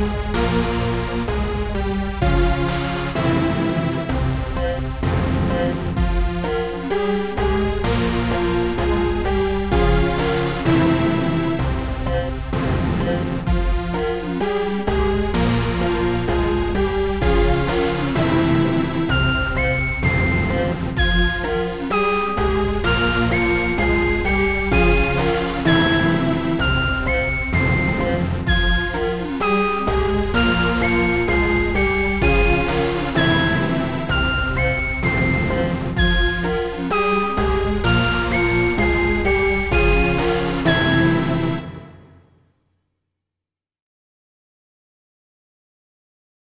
Música